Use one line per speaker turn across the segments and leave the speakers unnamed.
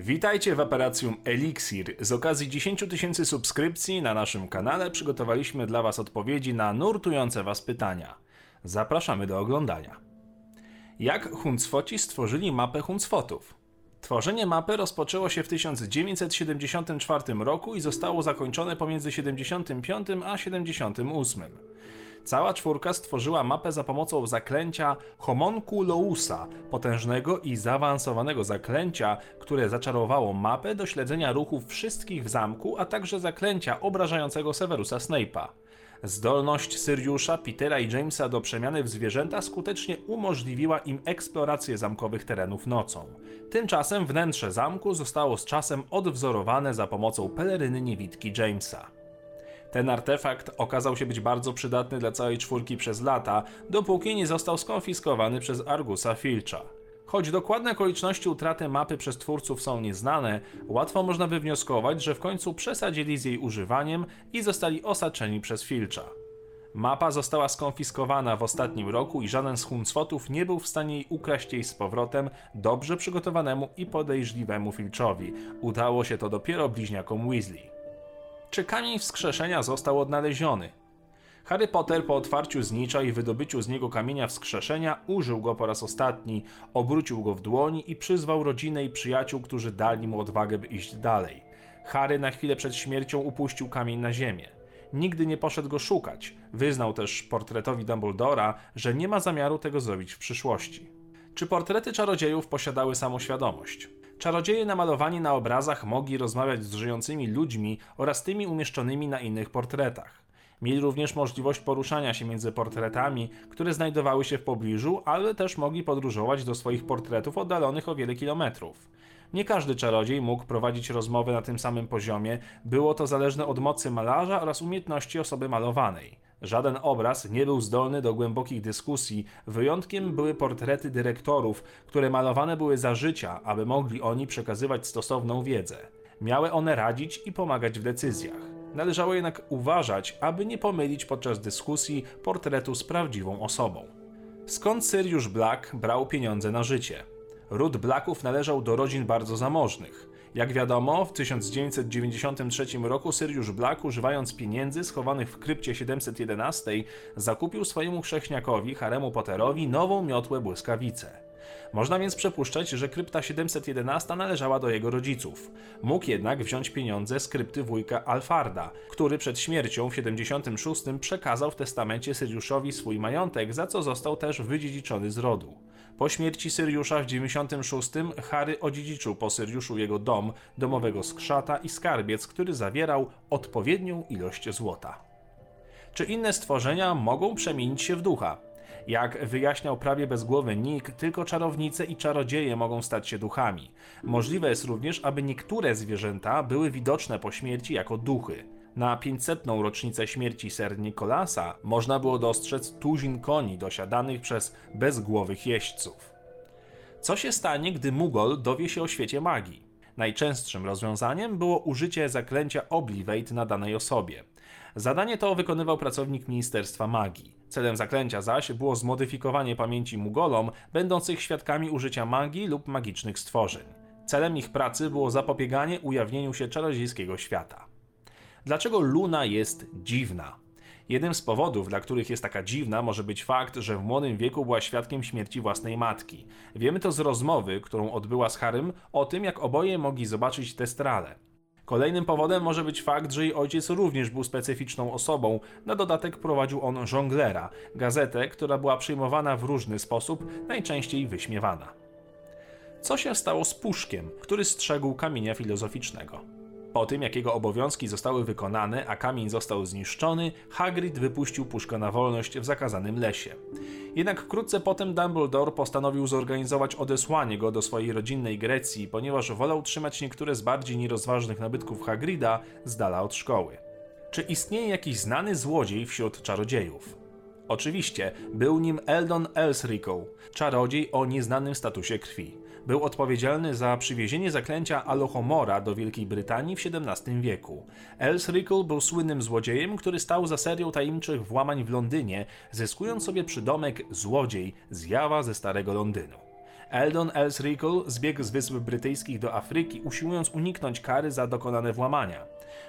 Witajcie w Operacjum Elixir. Z okazji 10 tysięcy subskrypcji na naszym kanale przygotowaliśmy dla Was odpowiedzi na nurtujące Was pytania. Zapraszamy do oglądania. Jak Huncwoci stworzyli mapę Huncwotów? Tworzenie mapy rozpoczęło się w 1974 roku i zostało zakończone pomiędzy 75 a 78. Cała czwórka stworzyła mapę za pomocą zaklęcia Homunculousa, potężnego i zaawansowanego zaklęcia, które zaczarowało mapę do śledzenia ruchów wszystkich w zamku, a także zaklęcia obrażającego Severusa Snape'a. Zdolność Syriusza, Petera i Jamesa do przemiany w zwierzęta skutecznie umożliwiła im eksplorację zamkowych terenów nocą. Tymczasem wnętrze zamku zostało z czasem odwzorowane za pomocą peleryny niewidki Jamesa. Ten artefakt okazał się być bardzo przydatny dla całej czwórki przez lata, dopóki nie został skonfiskowany przez Argusa Filcha. Choć dokładne okoliczności utraty mapy przez twórców są nieznane, łatwo można wywnioskować, że w końcu przesadzili z jej używaniem i zostali osaczeni przez Filcha. Mapa została skonfiskowana w ostatnim roku i żaden z Huncwotów nie był w stanie jej ukraść jej z powrotem dobrze przygotowanemu i podejrzliwemu Filchowi. Udało się to dopiero bliźniakom Weasley. Czy kamień wskrzeszenia został odnaleziony? Harry Potter po otwarciu znicza i wydobyciu z niego kamienia wskrzeszenia użył go po raz ostatni, obrócił go w dłoni i przyzwał rodzinę i przyjaciół, którzy dali mu odwagę, by iść dalej. Harry na chwilę przed śmiercią upuścił kamień na ziemię. Nigdy nie poszedł go szukać. Wyznał też portretowi Dumbledora, że nie ma zamiaru tego zrobić w przyszłości. Czy portrety czarodziejów posiadały samoświadomość? Czarodzieje namalowani na obrazach mogli rozmawiać z żyjącymi ludźmi oraz tymi umieszczonymi na innych portretach. Mieli również możliwość poruszania się między portretami, które znajdowały się w pobliżu, ale też mogli podróżować do swoich portretów oddalonych o wiele kilometrów. Nie każdy czarodziej mógł prowadzić rozmowy na tym samym poziomie, było to zależne od mocy malarza oraz umiejętności osoby malowanej. Żaden obraz nie był zdolny do głębokich dyskusji, wyjątkiem były portrety dyrektorów, które malowane były za życia, aby mogli oni przekazywać stosowną wiedzę. Miały one radzić i pomagać w decyzjach. Należało jednak uważać, aby nie pomylić podczas dyskusji portretu z prawdziwą osobą. Skąd Sirius Black brał pieniądze na życie? Ród Blacków należał do rodzin bardzo zamożnych. Jak wiadomo, w 1993 roku Sirius Black, używając pieniędzy schowanych w krypcie 711, zakupił swojemu chrześniakowi, Haremu Potterowi, nową miotłę błyskawice. Można więc przypuszczać, że krypta 711 należała do jego rodziców. Mógł jednak wziąć pieniądze z krypty wujka Alfarda, który przed śmiercią w 76 przekazał w testamencie Syriuszowi swój majątek, za co został też wydziedziczony z rodu. Po śmierci Syriusza w 96 Harry odziedziczył po Syriuszu jego dom, domowego skrzata i skarbiec, który zawierał odpowiednią ilość złota. Czy inne stworzenia mogą przemienić się w ducha? Jak wyjaśniał prawie bezgłowy Nick, tylko czarownice i czarodzieje mogą stać się duchami. Możliwe jest również, aby niektóre zwierzęta były widoczne po śmierci jako duchy. Na 500. rocznicę śmierci Ser Nikolasa można było dostrzec tuzin koni dosiadanych przez bezgłowych jeźdźców. Co się stanie, gdy Mugol dowie się o świecie magii? Najczęstszym rozwiązaniem było użycie zaklęcia Oblivate na danej osobie. Zadanie to wykonywał pracownik Ministerstwa Magii. Celem zaklęcia zaś było zmodyfikowanie pamięci Mugolom, będących świadkami użycia magii lub magicznych stworzeń. Celem ich pracy było zapobieganie ujawnieniu się czarodziejskiego świata. Dlaczego Luna jest dziwna? Jednym z powodów, dla których jest taka dziwna, może być fakt, że w młodym wieku była świadkiem śmierci własnej matki. Wiemy to z rozmowy, którą odbyła z Harym, o tym, jak oboje mogli zobaczyć Testrale. Kolejnym powodem może być fakt, że jej ojciec również był specyficzną osobą. Na dodatek prowadził on żonglera, gazetę, która była przyjmowana w różny sposób, najczęściej wyśmiewana. Co się stało z Puszkiem, który strzegł kamienia filozoficznego? Po tym, jak jego obowiązki zostały wykonane, a kamień został zniszczony, Hagrid wypuścił puszkę na wolność w zakazanym lesie. Jednak wkrótce potem Dumbledore postanowił zorganizować odesłanie go do swojej rodzinnej Grecji, ponieważ wolał trzymać niektóre z bardziej nierozważnych nabytków Hagrida z dala od szkoły. Czy istnieje jakiś znany złodziej wśród czarodziejów? Oczywiście, był nim Eldon Elsrico, czarodziej o nieznanym statusie krwi. Był odpowiedzialny za przywiezienie zaklęcia Alohomora do Wielkiej Brytanii w XVII wieku. Elsrico był słynnym złodziejem, który stał za serią tajemniczych włamań w Londynie, zyskując sobie przydomek złodziej zjawa ze Starego Londynu. Eldon Elsrickle zbiegł z Wysp Brytyjskich do Afryki, usiłując uniknąć kary za dokonane włamania.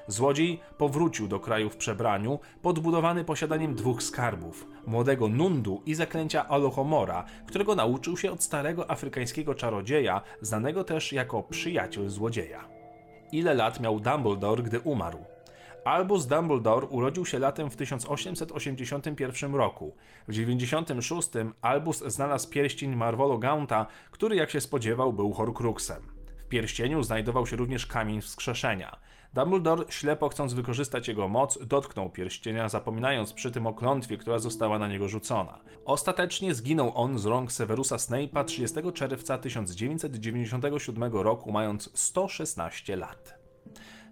Złodziej powrócił do kraju w przebraniu, podbudowany posiadaniem dwóch skarbów: młodego Nundu i zaklęcia Alohomora, którego nauczył się od starego afrykańskiego czarodzieja, znanego też jako przyjaciel złodzieja. Ile lat miał Dumbledore, gdy umarł? Albus Dumbledore urodził się latem w 1881 roku. W 96 Albus znalazł pierścień Marvolo Gaunta, który jak się spodziewał był Horcruxem. W pierścieniu znajdował się również kamień wskrzeszenia. Dumbledore, ślepo chcąc wykorzystać jego moc, dotknął pierścienia, zapominając przy tym o klątwie, która została na niego rzucona. Ostatecznie zginął on z rąk Severusa Snape'a 30 czerwca 1997 roku, mając 116 lat.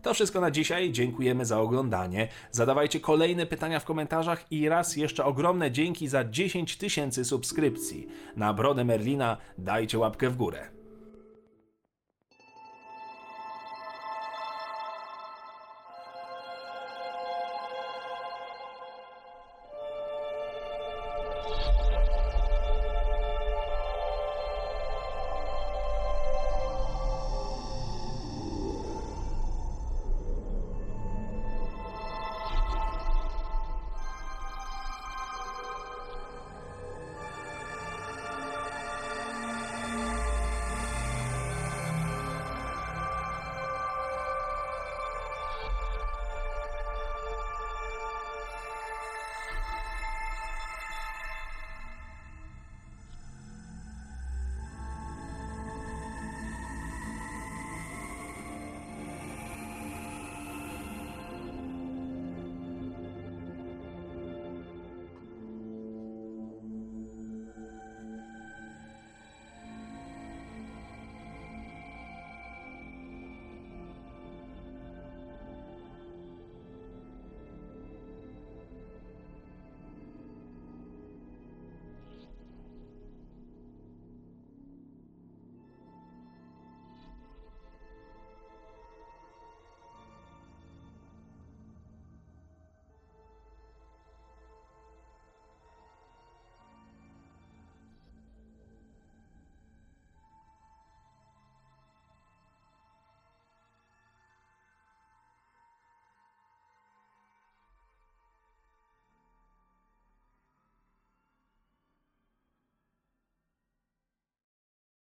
To wszystko na dzisiaj. Dziękujemy za oglądanie. Zadawajcie kolejne pytania w komentarzach i raz jeszcze ogromne dzięki za 10 tysięcy subskrypcji. Na brodę Merlina dajcie łapkę w górę.